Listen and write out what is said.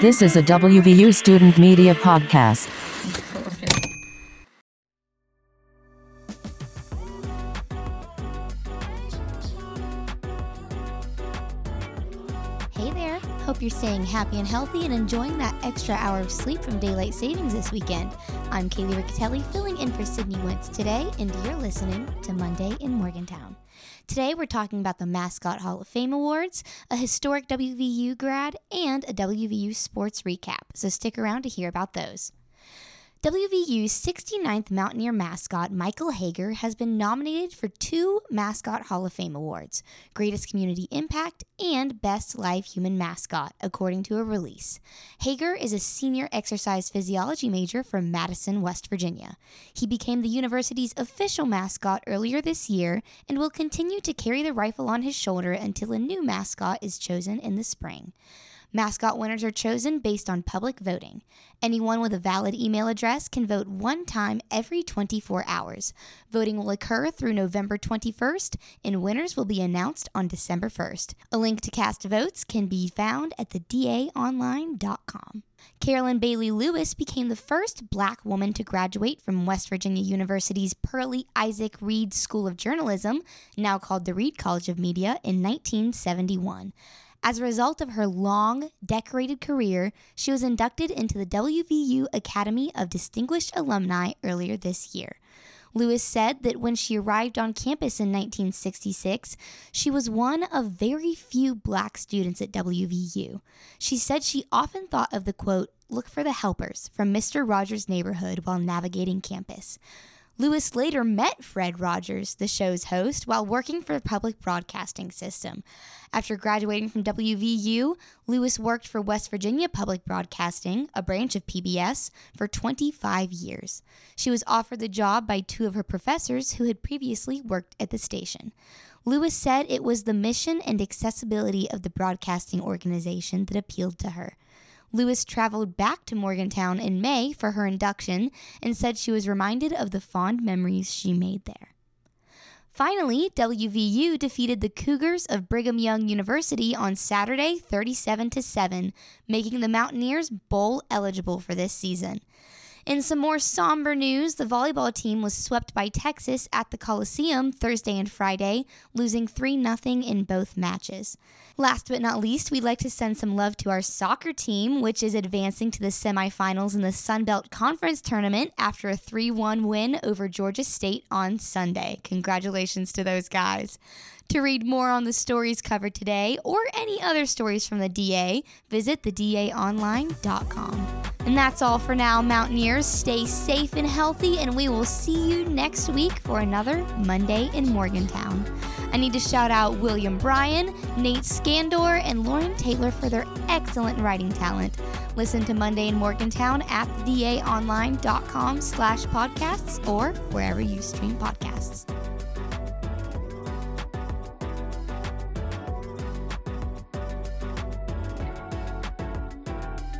This is a WVU student media podcast. There. Hope you're staying happy and healthy and enjoying that extra hour of sleep from daylight savings this weekend. I'm Kaeli Riccotilli filling in for Sydney Wentz today, and you're listening to Monday in Morgantown. Today we're talking about the Mascot Hall of Fame Awards, a historic WVU grad, and a WVU sports recap, so stick around to hear about those. WVU's 69th Mountaineer mascot, Michael Hager, has been nominated for two Mascot Hall of Fame awards Greatest Community Impact and Best Live Human Mascot, according to a release. Hager is a senior exercise physiology major from Madison, West Virginia. He became the university's official mascot earlier this year and will continue to carry the rifle on his shoulder until a new mascot is chosen in the spring. Mascot winners are chosen based on public voting. Anyone with a valid email address can vote one time every 24 hours. Voting will occur through November 21st, and winners will be announced on December 1st. A link to cast votes can be found at thedaonline.com. Carolyn Bailey Lewis became the first black woman to graduate from West Virginia University's Perley Isaac Reed School of Journalism, now called the Reed College of Media, in 1971. As a result of her long, decorated career, she was inducted into the WVU Academy of Distinguished Alumni earlier this year. Lewis said that when she arrived on campus in 1966, she was one of very few black students at WVU. She said she often thought of the quote, look for the helpers from Mr. Rogers' neighborhood while navigating campus. Lewis later met Fred Rogers, the show's host, while working for the public broadcasting system. After graduating from WVU, Lewis worked for West Virginia Public Broadcasting, a branch of PBS, for 25 years. She was offered the job by two of her professors who had previously worked at the station. Lewis said it was the mission and accessibility of the broadcasting organization that appealed to her. Lewis traveled back to Morgantown in May for her induction and said she was reminded of the fond memories she made there. Finally, WVU defeated the Cougars of Brigham Young University on Saturday 37 to 7, making the Mountaineers bowl eligible for this season. In some more somber news, the volleyball team was swept by Texas at the Coliseum Thursday and Friday, losing 3 0 in both matches. Last but not least, we'd like to send some love to our soccer team, which is advancing to the semifinals in the Sun Belt Conference Tournament after a 3 1 win over Georgia State on Sunday. Congratulations to those guys. To read more on the stories covered today or any other stories from the DA, visit thedaonline.com. And that's all for now, Mountaineers. Stay safe and healthy, and we will see you next week for another Monday in Morgantown. I need to shout out William Bryan, Nate Scandor, and Lauren Taylor for their excellent writing talent. Listen to Monday in Morgantown at thedaonline.com slash podcasts or wherever you stream podcasts.